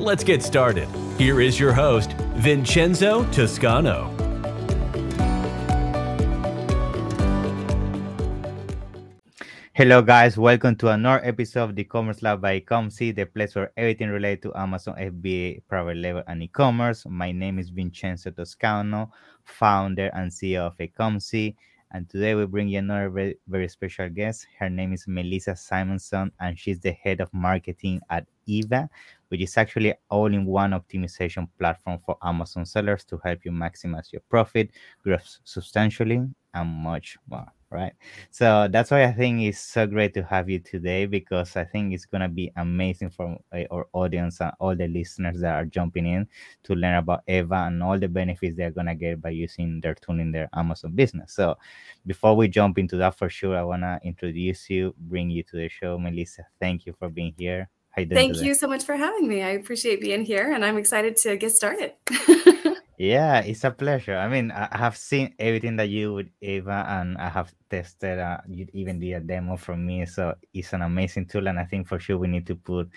Let's get started. Here is your host, Vincenzo Toscano. Hello, guys. Welcome to another episode of the Commerce Lab by Ecomcy, the place for everything related to Amazon FBA, private label, and e-commerce. My name is Vincenzo Toscano, founder and CEO of Ecomcy. And today we bring you another very, very special guest. Her name is Melissa Simonson, and she's the head of marketing at Eva, which is actually all-in-one optimization platform for Amazon sellers to help you maximize your profit, grow substantially, and much more right? So that's why I think it's so great to have you today because I think it's gonna be amazing for uh, our audience and all the listeners that are jumping in to learn about Eva and all the benefits they're gonna get by using their tool in their Amazon business. So before we jump into that, for sure, I wanna introduce you, bring you to the show, Melissa. Thank you for being here. Thank today? you so much for having me. I appreciate being here, and I'm excited to get started. Yeah, it's a pleasure. I mean, I have seen everything that you would Eva, and I have tested. Uh, you even did a demo from me, so it's an amazing tool. And I think for sure we need to put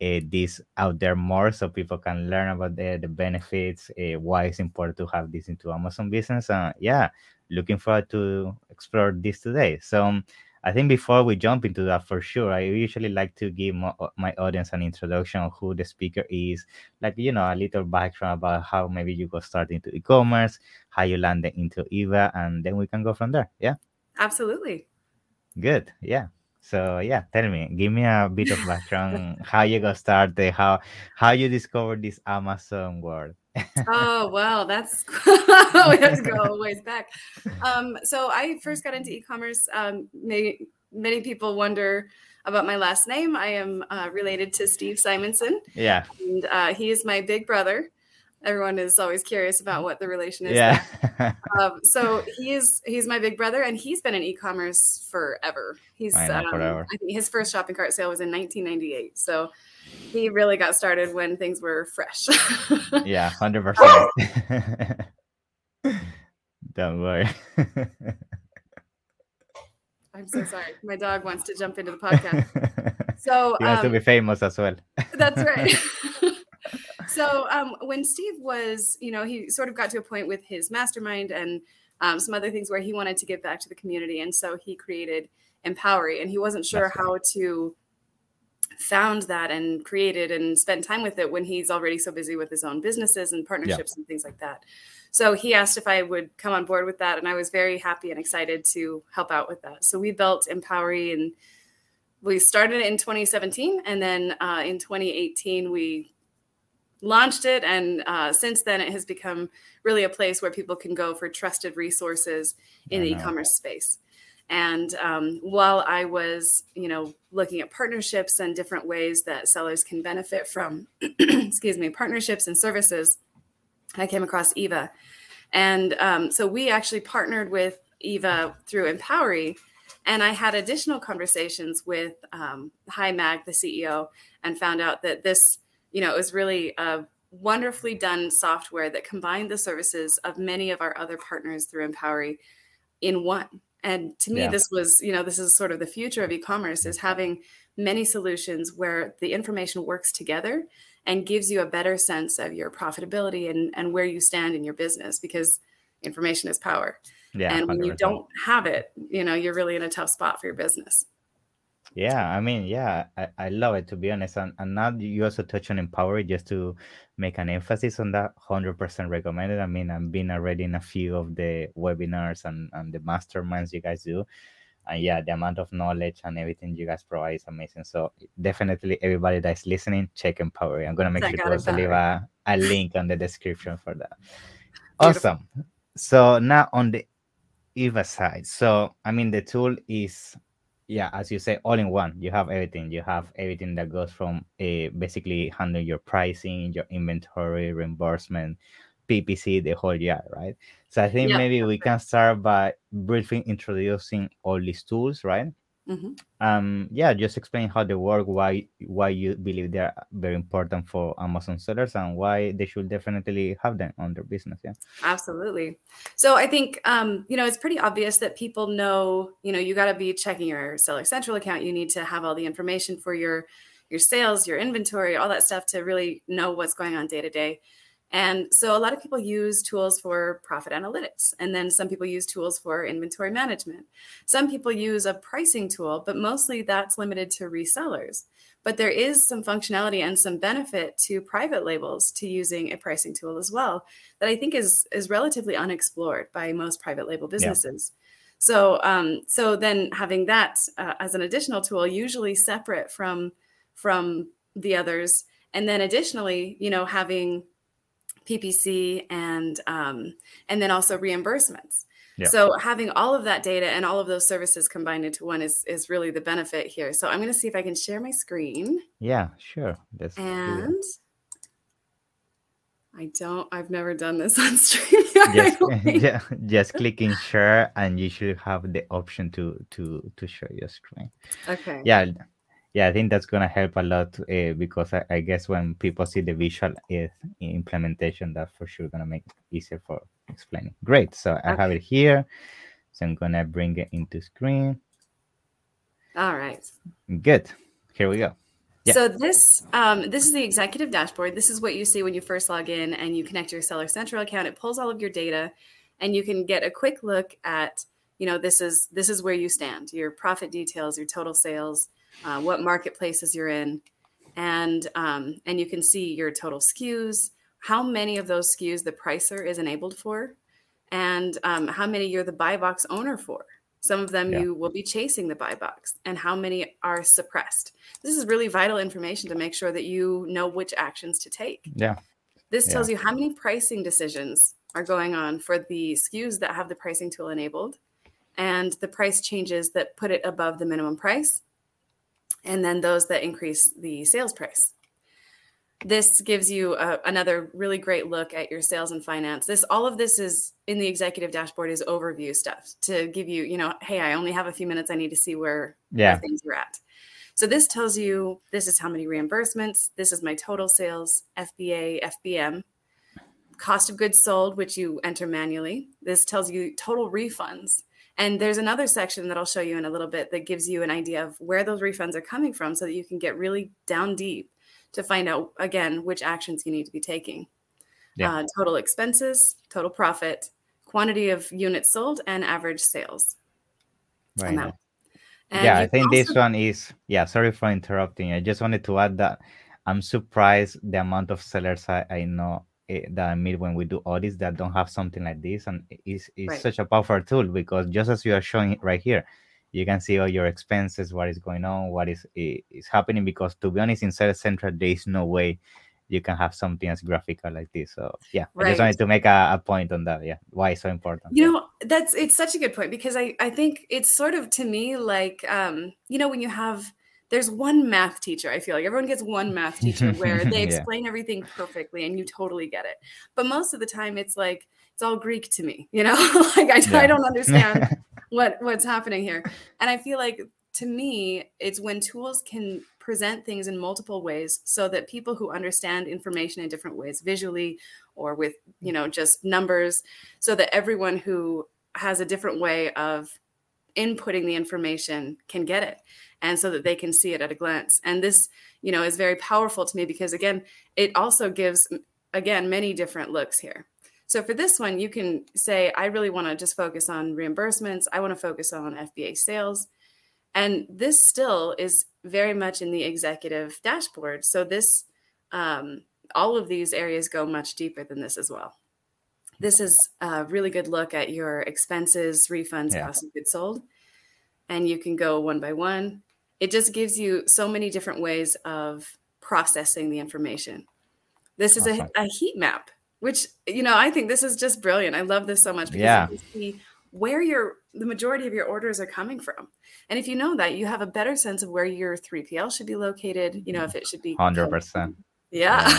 uh, this out there more so people can learn about the the benefits, uh, why it's important to have this into Amazon business. Uh, yeah, looking forward to explore this today. So. Um, I think before we jump into that, for sure, I usually like to give my, my audience an introduction of who the speaker is, like you know, a little background about how maybe you got started into e-commerce, how you landed into Eva, and then we can go from there. Yeah. Absolutely. Good. Yeah. So yeah, tell me, give me a bit of background, how you got started, how how you discovered this Amazon world oh well, that's we have to go ways back. Um, so I first got into e-commerce. Um, many many people wonder about my last name. I am uh, related to Steve Simonson. Yeah, and uh, he is my big brother. Everyone is always curious about what the relation is. Yeah. um, so he is he's my big brother, and he's been in e-commerce forever. He's um, forever. I think his first shopping cart sale was in 1998. So he really got started when things were fresh. yeah, hundred percent. Don't worry. I'm so sorry. My dog wants to jump into the podcast. So he wants um, to be famous as well. that's right. So um, when Steve was, you know, he sort of got to a point with his mastermind and um, some other things where he wanted to give back to the community, and so he created Empowery, and he wasn't sure that's how right. to found that and created and spent time with it when he's already so busy with his own businesses and partnerships yeah. and things like that. So he asked if I would come on board with that, and I was very happy and excited to help out with that. So we built Empowery, and we started it in 2017, and then uh, in 2018 we launched it, and uh, since then it has become really a place where people can go for trusted resources in the e-commerce space. And um, while I was, you know, looking at partnerships and different ways that sellers can benefit from, excuse me, partnerships and services, I came across Eva. And um, so we actually partnered with Eva through Empowery. And I had additional conversations with um, Hai Mag, the CEO, and found out that this, you know, it was really a wonderfully done software that combined the services of many of our other partners through Empowery in one. And to me, yeah. this was, you know, this is sort of the future of e-commerce is having many solutions where the information works together and gives you a better sense of your profitability and, and where you stand in your business because information is power. Yeah, and when 100%. you don't have it, you know, you're really in a tough spot for your business. Yeah, I mean, yeah, I, I love it to be honest. And, and now you also touch on empower just to make an emphasis on that 100% recommended. I mean, I've been already in a few of the webinars and, and the masterminds you guys do. And yeah, the amount of knowledge and everything you guys provide is amazing. So definitely everybody that's listening, check Empower. I'm gonna make check sure to also leave a, a link on the description for that. Awesome. So now on the Eva side. So I mean the tool is yeah, as you say, all in one. You have everything. You have everything that goes from uh, basically handling your pricing, your inventory, reimbursement, PPC, the whole year, right? So I think Yeah, maybe we can start by briefly introducing all these tools, right? Mhm. Um, yeah, just explain how they work, why why you believe they're very important for Amazon sellers, and why they should definitely have them on their business. Yeah. Absolutely. So I think um, you know it's pretty obvious that people know you know you got to be checking your Seller Central account. You need to have all the information for your your sales, your inventory, all that stuff to really know what's going on day to day. And so a lot of people use tools for profit analytics, and then some people use tools for inventory management. Some people use a pricing tool, but mostly that's limited to resellers. But there is some functionality and some benefit to private labels to using a pricing tool as well that I think is is relatively unexplored by most private label businesses. So um, so then having that uh, as an additional tool, usually separate from from the others, and then additionally, you know, having PPC and um, and then also reimbursements. Yeah. So having all of that data and all of those services combined into one is is really the benefit here. So I'm going to see if I can share my screen. Yeah, sure. Let's do. And I don't. I've never done this on stream. just yeah, just clicking share and you should have the option to to to share your screen okay. yeah yeah i think that's gonna help a lot uh, because I, I guess when people see the visual uh, implementation that's for sure gonna make it easier for explaining great so i have it here so i'm gonna bring it into screen All right. good here we go Yeah. So this um, this is the executive dashboard. This is what you see when you first log in and you connect your Seller Central account. It pulls all of your data, and you can get a quick look at you know this is this is where you stand, your profit details, your total sales, uh, what marketplaces you're in, and um, and you can see your total SKUs, how many of those SKUs the pricer is enabled for, and um, how many you're the buy box owner for. Some of them Yeah. you will be chasing the buy box, and how many are suppressed. This is really vital information to make sure that you know which actions to take. yeah This Yeah. tells you how many pricing decisions are going on for the SKUs that have the pricing tool enabled and the price changes that put it above the minimum price, and then those that increase the sales price. This gives you a, another really great look at your sales and finance. This all of this is in the executive dashboard is overview stuff to give you, you know, hey, I only have a few minutes. I need to see where where things are at. So this tells you this is how many reimbursements, this is my total sales, FBA, FBM, cost of goods sold, which you enter manually. This tells you total refunds. And there's another section that I'll show you in a little bit that gives you an idea of where those refunds are coming from so that you can get really down deep to find out again which actions you need to be taking. Yeah. Uh, total expenses, total profit, quantity of units sold, and average sales. right And now. and yeah i think this one is yeah sorry for interrupting i just wanted to add that i'm surprised the amount of sellers i, I know that i meet when we do audits that don't have something like this and it's, it's Right. such a powerful tool because just as you are showing it right here you can see all your expenses what is going on what is eh, is happening because to be honest in Seller central there is no way you can have something as graphical like this. So yeah i just wanted to make a, a point on that yeah why it's so important You know, that's it's such a good point because I I think it's sort of to me like um, you know when you have there's one math teacher I feel like everyone gets one math teacher where they Yeah. explain everything perfectly and you totally get it. But most of the time it's like it's all Greek to me, you know? like I, I don't understand what what's happening here. And I feel like to me it's when tools can present things in multiple ways so that people who understand information in different ways visually or with you know just numbers so that everyone who has a different way of inputting the information can get it and so that they can see it at a glance and this you know is very powerful to me because again it also gives again many different looks here so for this one you can say i really want to just focus on reimbursements i want to focus on fba sales and this still is very much in the executive dashboard so this um, all of these areas go much deeper than this as well this is a really good look at your expenses, refunds, Yeah. cost of goods sold. And you can go one by one. It just gives you so many different ways of processing the information. This is a, a heat map, which, you know, I think this is just brilliant. I love this so much because Yeah. you can see where your the majority of your orders are coming from. And if you know that, you have a better sense of where your 3PL should be located, you know, if it should be 100%. Yeah.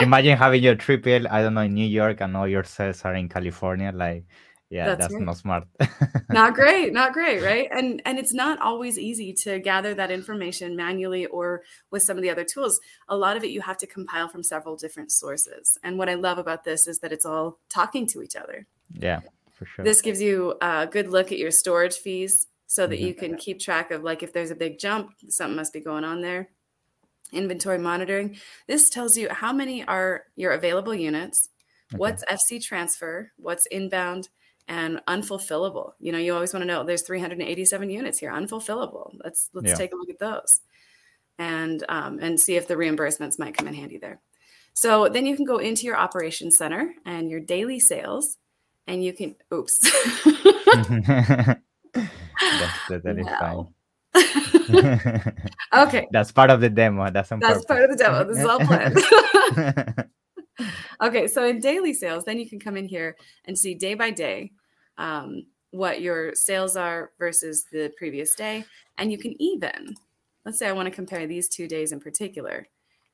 Imagine having your 3PL, I don't know, in New York and all your sales are in California. Like, yeah, that's, That's right. not smart. not great not great right and and it's not always easy to gather that information manually or with some of the other tools a lot of it you have to compile from several different sources and what i love about this is that it's all talking to each other yeah, for sure. this gives you a good look at your storage fees so that Mhm. you can keep track of like if there's a big jump something must be going on there inventory monitoring this tells you how many are your available units Okay. what's fc transfer what's inbound and unfulfillable you know you always want to know there's 387 units here unfulfillable let's let's Yeah. take a look at those and um, and see if the reimbursements might come in handy there so then you can go into your operations center and your daily sales and you can oops that's totally No. fine. okay that's part of the demo. That's that's purpose. part of the demo this is all planned okay so in daily sales then you can come in here and see day by day um, what your sales are versus the previous day. And you can even let's say i want to compare these two days in particular.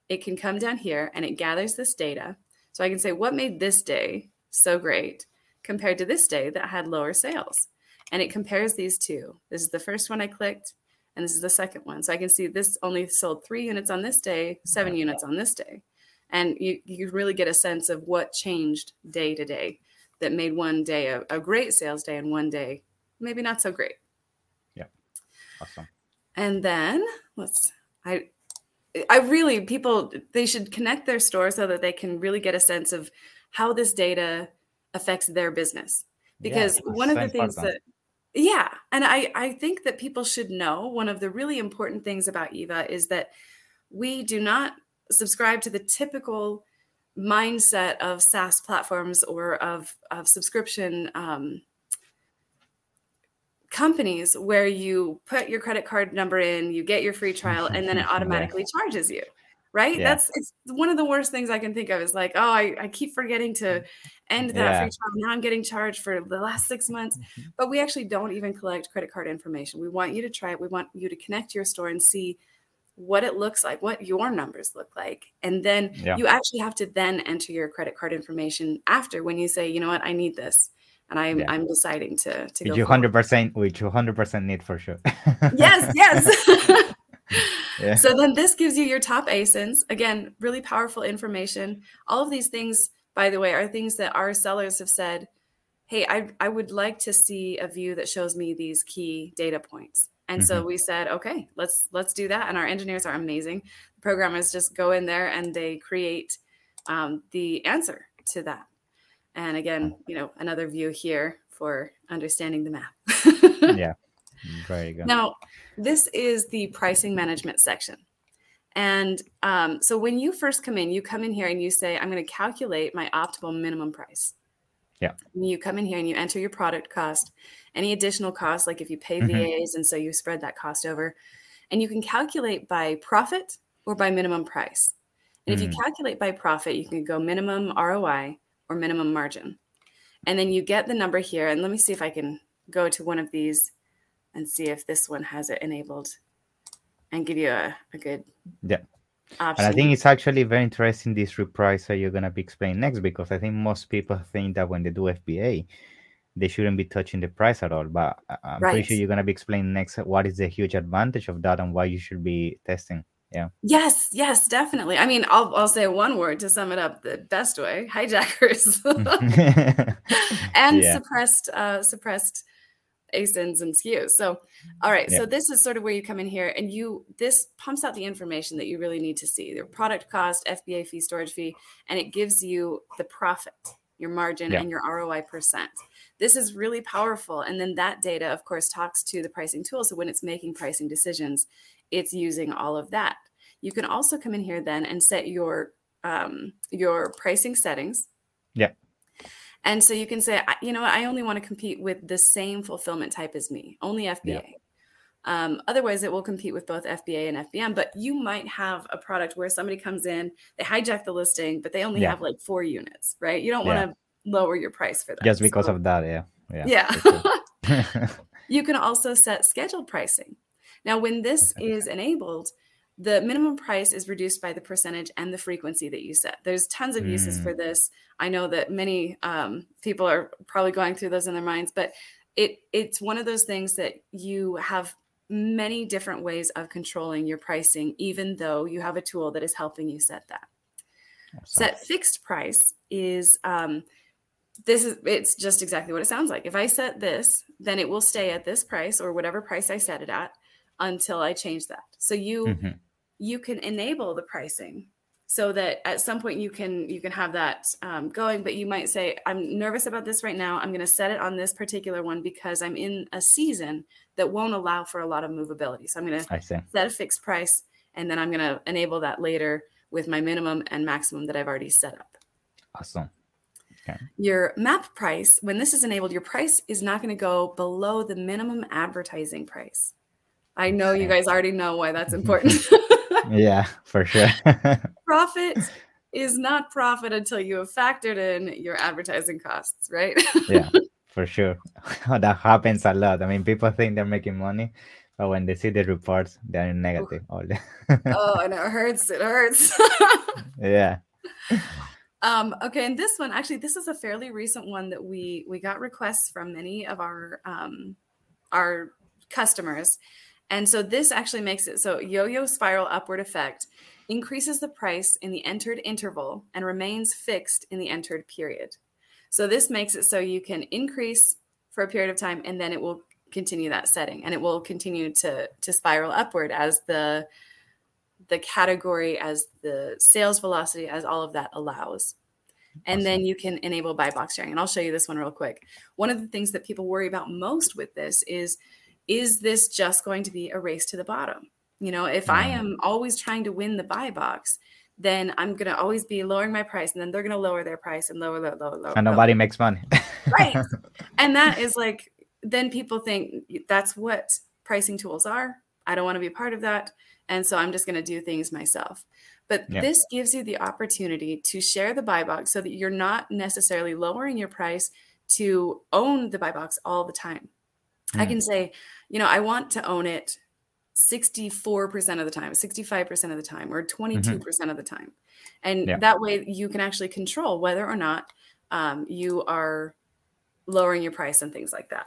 It can come down here and it gathers this data. So i can say what made this day so great compared to this day that had lower sales? And it compares these two. This is the first one i clicked and this is the second one. So i can see this only sold three units on this day seven units on this day. And you, you really get a sense of what changed day to day that made one day a, a great sales day and one day maybe not so great Yeah. awesome. and then let's i i really people they should connect their store so that they can really get a sense of how this data affects their business because it's one of the things that yeah and i i think that people should know one of the really important things about eva is that we do not subscribe to the typical mindset of SaaS platforms or of, of subscription um, companies where you put your credit card number in, you get your free trial, and then it Yeah. automatically charges you. Right? Yeah. That's it's one of the worst things I can think of is like, oh, I, I keep forgetting to end that Yeah. free trial. Now I'm getting charged for the last six months. Mm-hmm. But we actually don't even collect credit card information. We want you to try it. We want you to connect your store and see what it looks like, what your numbers look like. And then Yeah. you actually have to then enter your credit card information after when you say, you know what, I need this. And I'm Yeah. I'm deciding to to go. Which you hundred percent, which you hundred percent need for sure. Yes, yes. yeah. So then this gives you your top ASINs. Again, really powerful information. All of these things, by the way, are things that our sellers have said, hey, I, I would like to see a view that shows me these key data points. And so we said, okay, let's let's do that. And our engineers are amazing. Programmers just go in there and they create um, the answer to that. And again, you know, another view here for understanding the math. yeah. Very good. Now, this is the pricing management section. And um, so when you first come in, you come in here and you say, I'm going to calculate my optimal minimum price. Yeah. You come in here and you enter your product cost, any additional costs, like if you pay Mhm. VAs, and so you spread that cost over. And you can calculate by profit or by minimum price. And if you Mm. calculate by profit, you can go minimum ROI or minimum margin. And then you get the number here. And let me see if I can go to one of these and see if this one has it enabled and give you a, a good Yeah. Option. And I think it's actually very interesting this repricer you're gonna be explaining next because I think most people think that when they do FBA, they shouldn't be touching the price at all. But I'm pretty sure you're gonna be explaining next what is the huge advantage of that and why you should be testing. Yeah. yes, yes, definitely. I mean, I'll, I'll say one word to sum it up the best way hijackers and Yeah. suppressed uh, suppressed asins and SKUs. So, all right. So this is sort of where you come in here, and you this pumps out the information that you really need to see: your product cost, FBA fee, storage fee, and it gives you the profit, your margin, Yeah. and your ROI percent. This is really powerful, and then that data, of course, talks to the pricing tool. So when it's making pricing decisions, it's using all of that. You can also come in here then and set your um, your pricing settings. Yeah. And so you can say, you know what, I only want to compete with the same fulfillment type as me, only FBA. Um, otherwise, it will compete with both FBA and FBM. But you might have a product where somebody comes in, they hijack the listing, but they only Yeah. have like four units, right? You don't Yeah. want to lower your price for that. Just because So- of that, yeah. Yeah. Yeah. You can also set scheduled pricing. Now, when this is enabled, the minimum price is reduced by the percentage and the frequency that you set. There's tons of uses Mm. for this. I know that many um, people are probably going through those in their minds, but it it's one of those things that you have many different ways of controlling your pricing, even though you have a tool that is helping you set that. Set fixed price is um, this is it's just exactly what it sounds like. If I set this, then it will stay at this price or whatever price I set it at until I change that. So you Mhm. You can enable the pricing so that at some point you can you can have that um, going but you might say i'm nervous about this right now. I'm going to set it on this particular one because i'm in a season that won't allow for a lot of movability. So i'm going to set a fixed price and then i'm going to enable that later with my minimum and maximum that i've already set up. Awesome. your map price when this is enabled your price is not going to go below the minimum advertising price. I know you guys already know why that's important Yeah, for sure. profit is not profit until you have factored in your advertising costs, right? yeah, for sure. that happens a lot. I mean, people think they're making money, but when they see the reports, they're negative. All the oh, and it hurts. It hurts. yeah. um, okay, and this one actually, this is a fairly recent one that we we got requests from many of our um, our customers, and so this actually makes it so yo-yo spiral upward effect increases the price in the entered interval and remains fixed in the entered period. So this makes it so you can increase for a period of time and then it will continue that setting and it will continue to to spiral upward as the the category as the sales velocity as all of that allows. And then you can enable buy box sharing. And I'll show you this one real quick. One of the things that people worry about most with this is is this just going to be a race to the bottom? You know, if I Mm. am always trying to win the buy box, then I'm going to always be lowering my price and then they're going to lower their price and lower, lower, lower, lower. And lower. nobody makes money. Right. and that is like then people think that's what pricing tools are i don't want to be a part of that and so i'm just going to do things myself but Yeah. this gives you the opportunity to share the buy box so that you're not necessarily lowering your price to own the buy box all the time i can say you know i want to own it 64% of the time 65% of the time or 22% of the time and Yeah. that way you can actually control whether or not um, you are lowering your price and things like that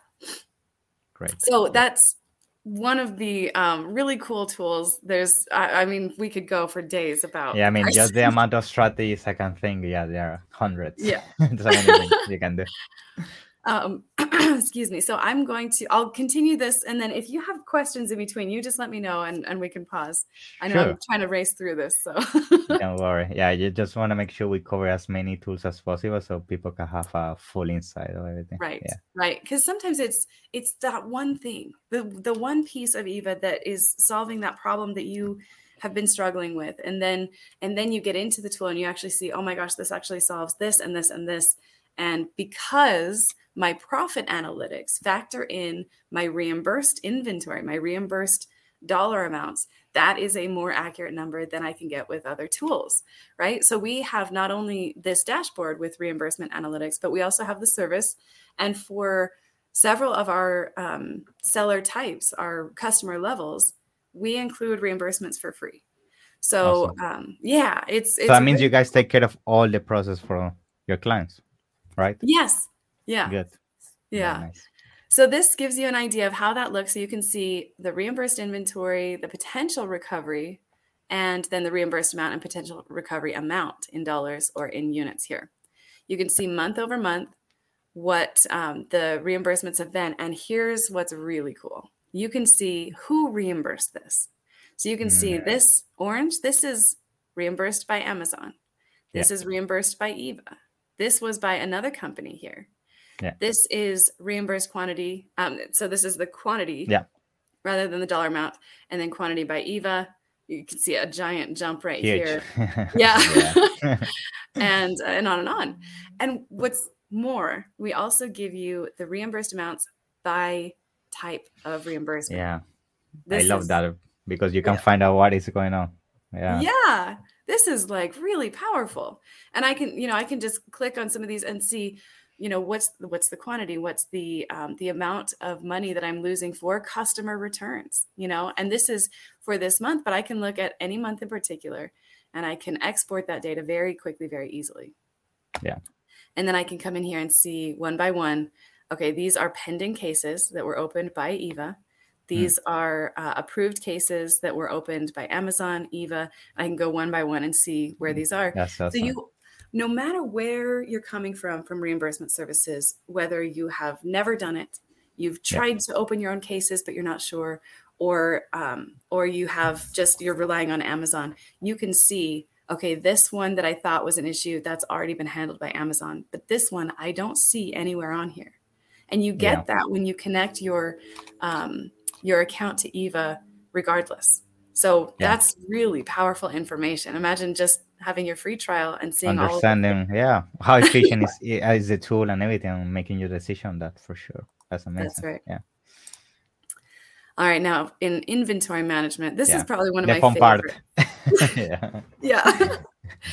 Great. so that's one of the um, really cool tools there's I, I mean we could go for days about Yeah, I mean, just the amount of strategies I can think. Yeah, there are hundreds. Yeah. There's things you can do. um, excuse me so i'm going to i'll continue this and then if you have questions in between you just let me know and, and we can pause i know Sure. i'm trying to race through this so Don't worry. Yeah, you just want to make sure we cover as many tools as possible so people can have a full insight of everything. right Yeah. right because sometimes it's it's that one thing the the one piece of eva that is solving that problem that you have been struggling with and then and then you get into the tool and you actually see oh my gosh this actually solves this and this and this and because my profit analytics factor in my reimbursed inventory my reimbursed dollar amounts that is a more accurate number than i can get with other tools right? So we have not only this dashboard with reimbursement analytics but we also have the service. And for several of our um, seller types, our customer levels, we include reimbursements for free. So um, yeah, it's, it's So that means you guys take care of all the process for your clients, right? yes, yeah, Good. Yeah. nice. So this gives you an idea of how that looks. So you can see the reimbursed inventory, the potential recovery, and then the reimbursed amount and potential recovery amount in dollars or in units here. You can see month over month what um, the reimbursements have been. And here's what's really cool. You can see who reimbursed this. So you can see Mm. this orange, this is reimbursed by Amazon. This is reimbursed by Eva. This was by another company here. Yeah. This is reimbursed quantity. Um, so this is the quantity Yeah. rather than the dollar amount. And then quantity by Eva. You can see a giant jump right Huge. here. Yeah. Yeah. and uh, and on and on. And what's more, we also give you the reimbursed amounts by type of reimbursement. yeah. I love is- that because you can Yeah. find out what is going on. Yeah. Yeah. This is like really powerful. And I can, you know, I can just click on some of these and see you know what's what's the quantity what's the um, the amount of money that i'm losing for customer returns you know and this is for this month but i can look at any month in particular and i can export that data very quickly very easily Yeah. and then i can come in here and see one by one okay these are pending cases that were opened by eva these are uh, approved cases that were opened by amazon eva i can go one by one and see where these are awesome. so you, no matter where you're coming from from reimbursement services, whether you have never done it, you've Yeah. tried to open your own cases but you're not sure, or um, or you have just you're relying on Amazon, you can see okay this one that I thought was an issue that's already been handled by Amazon, but this one I don't see anywhere on here, and you get Yeah. that when you connect your um, your account to Eva regardless. So Yeah. that's really powerful information. Imagine just having your free trial and seeing all of understanding yeah how efficient is, is the tool and everything and making your decision on that for sure that's amazing That's right. yeah All right, now in inventory management, this Yeah. is probably one of the my fun favorite. part yeah Yeah,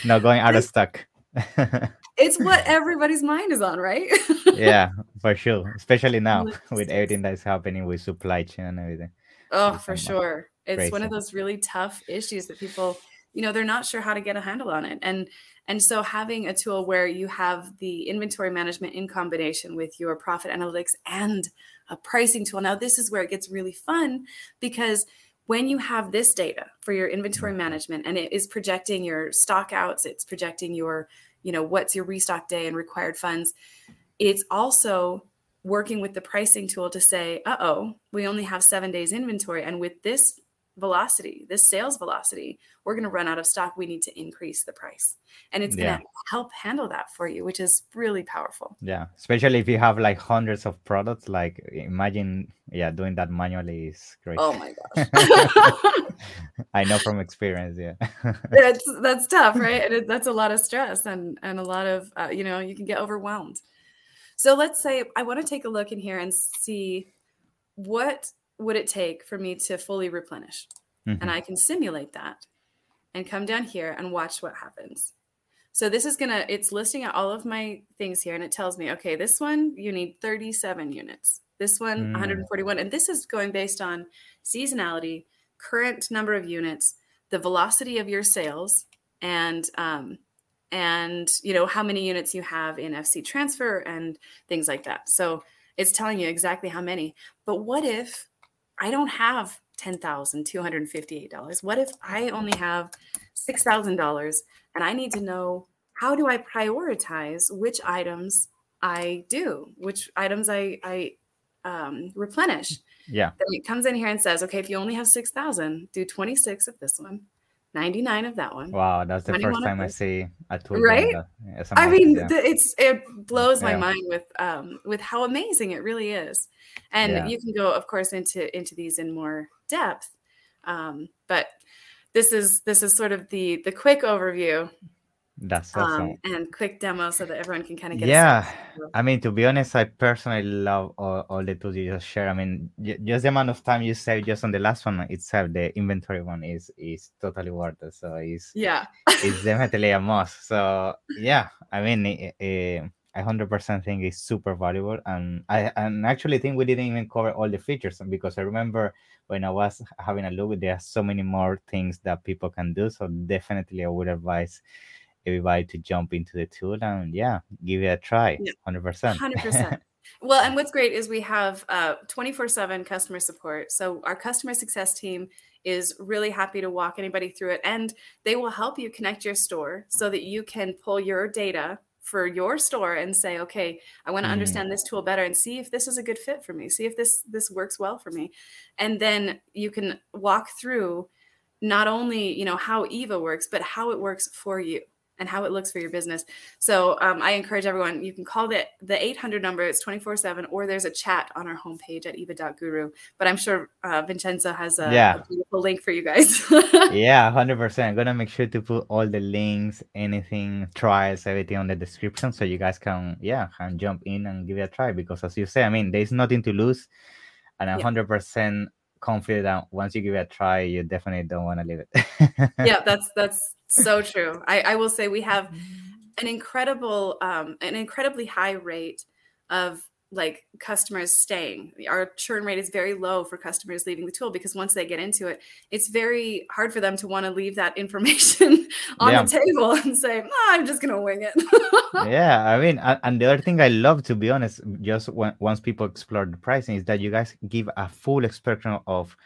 not going out of stock it's what everybody's mind is on, right? yeah for sure especially now with everything that's happening with supply chain and everything oh, It's for sure. It's one of those really tough issues that people, you know, they're not sure how to get a handle on it, and and so having a tool where you have the inventory management in combination with your profit analytics and a pricing tool. Now, this is where it gets really fun because when you have this data for your inventory mm-hmm. management and it is projecting your stock outs, it's projecting your, you know, what's your restock day and required funds, it's also working with the pricing tool to say, uh oh, we only have seven days inventory. And with this velocity, this sales velocity, we're going to run out of stock. We need to increase the price. And it's going to help handle that for you, which is really powerful. yeah especially if you have like hundreds of products like imagine yeah doing that manually is great Oh my gosh. i know from experience yeah that's that's tough, right? And it, that's a lot of stress and and a lot of uh, you know you can get overwhelmed. So let's say I want to take a look in here and see what would it take for me to fully replenish, Mhm. and I can simulate that, and come down here and watch what happens. So this is gonna it's listing out all of my things here, and it tells me okay, this one you need 37 units, this one Mm. 141, and this is going based on seasonality, current number of units, the velocity of your sales and um, and you know how many units you have in FC transfer and things like that. So it's telling you exactly how many. But what if I don't have ten thousand two hundred fifty-eight dollars? What if I only have six thousand dollars and I need to know how do I prioritize which items I do, which items I I um, replenish? yeah then it comes in here and says, okay, if you only have 6,000, do 26 of this one, 99 of that one. wow that's the first time i see a tool Right? I mean, yeah. th- it's it blows my Yeah. mind with um, with how amazing it really is, and Yeah. you can go, of course, into into these in more depth. Um, but this is this is sort of the the quick overview that's awesome. um, and quick demo, so that everyone can kind of get. yeah A i mean to be honest i personally love all, all the tools you just share i mean just the amount of time you save just on the last one itself the inventory one is is totally worth it. So it's yeah, it's definitely a must. So yeah i mean eh, eh, I hundred percent think it's super valuable, and I and actually think we didn't even cover all the features because I remember when I was having a look, there are so many more things that people can do. So definitely, I would advise everybody to jump into the tool and yeah, give it a try. Hundred percent. Hundred percent. Well, and what's great is we have twenty four seven customer support. So our customer success team is really happy to walk anybody through it, and they will help you connect your store so that you can pull your data for your store and say, okay, I want to Mm. understand this tool better and see if this is a good fit for me. See if this this works well for me, and then you can walk through not only you know how Eva works, but how it works for you and how it looks for your business. So um, I encourage everyone, you can call the, the 800 number, it's 24 7, or there's a chat on our homepage at eva.guru. But I'm sure uh, Vincenzo has a, Yeah. a beautiful link for you guys. yeah, hundred percent. I'm gonna make sure to put all the links, anything, trials, everything on the description, so you guys can, yeah, can jump in and give it a try. Because as you say, I mean, there's nothing to lose, and I'm Yeah. hundred percent confident that once you give it a try, you definitely don't want to leave it. yeah, that's that's so true. I, I will say we have an incredible, um, an incredibly high rate of like customers staying. Our churn rate is very low for customers leaving the tool because once they get into it, it's very hard for them to want to leave that information on Yeah. the table and say, "Oh, "I'm just gonna wing it." yeah i mean and the other thing i love to be honest just when, once people explore the pricing is that you guys give a full spectrum of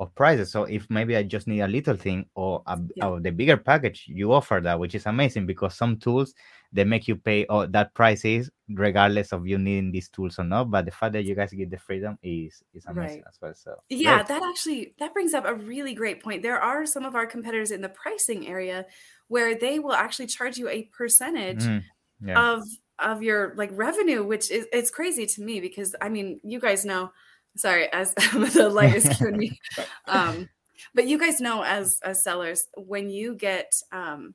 of prices so if maybe i just need a little thing or, a, Yeah. or the bigger package you offer that which is amazing because some tools they make you pay oh that price is regardless of you needing these tools or not but the fact that you guys get the freedom is is amazing Right. as well so Yeah, great. that actually that brings up a really great point. There are some of our competitors in the pricing area where they will actually charge you a percentage Mhm. yeah of of your like revenue, which is it's crazy to me because I mean, you guys know, sorry, as the light is cueing me. Um, but you guys know as as sellers, when you get um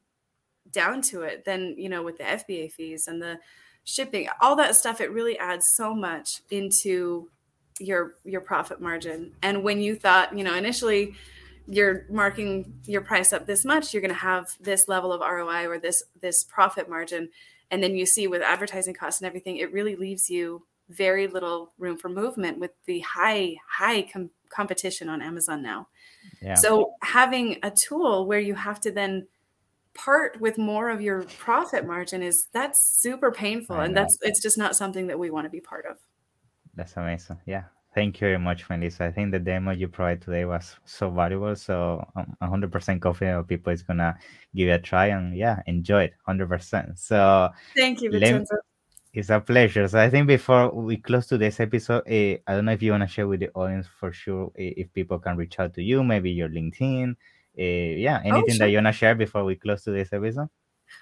down to it, then you know, with the FBA fees and the shipping, all that stuff, it really adds so much into your your profit margin. And when you thought, you know, initially you're marking your price up this much, you're going to have this level of ROI or this this profit margin, and then you see with advertising costs and everything, it really leaves you very little room for movement with the high high com- competition on Amazon now. yeah So having a tool where you have to then part with more of your profit margin is that's super painful and that's it's just not something that we want to be part of. That's amazing. Yeah. Thank you very much, Melissa. I think the demo you provided today was so valuable. So um, I'm 100% confident people is going to give it a try and yeah, enjoy it 100%. So Thank you, Vincenzo. It's a pleasure. So I think before we close to this episode, eh, I don't know if you want to share with the audience for sure eh, if people can reach out to you, maybe your LinkedIn. eh, yeah, anything that sure. you want to share before we close to this episode?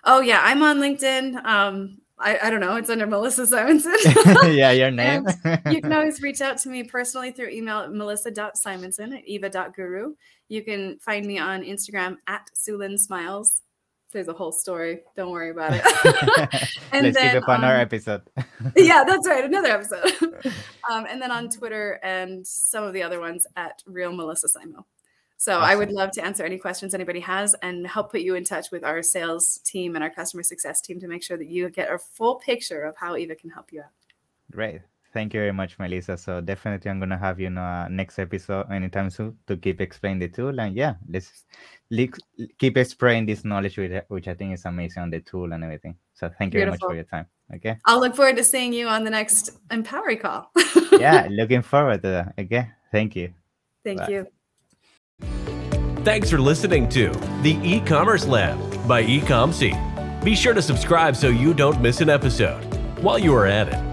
Oh yeah, I'm on LinkedIn. Um, I, I don't know, it's under Melissa Simonson. yeah, your name. you can always reach out to me personally through email at melissa.simonson at eva.guru. You can find me on Instagram at Sulin Smiles. There's a whole story. Don't worry about it. And Let's keep then, it for another um, episode. yeah, that's right. Another episode. um, and then on Twitter and some of the other ones at Real Melissa Simo. So I would love to answer any questions anybody has and help put you in touch with our sales team and our customer success team to make sure that you get a full picture of how Eva can help you out. Great. Thank you very much, Melissa. So definitely I'm gonna have you know uh, next episode anytime soon to keep explaining the tool. And yeah, let's le- keep spreading this knowledge with it, which I think is amazing on the tool and everything. So thank you very much for your time. Okay. I'll look forward to seeing you on the next Empowery call. Yeah, looking forward to that. Okay. Thank you. Thank Bye. you. Thanks for listening to the e-commerce lab by Ecomcy. Be sure to subscribe so you don't miss an episode. While you are at it,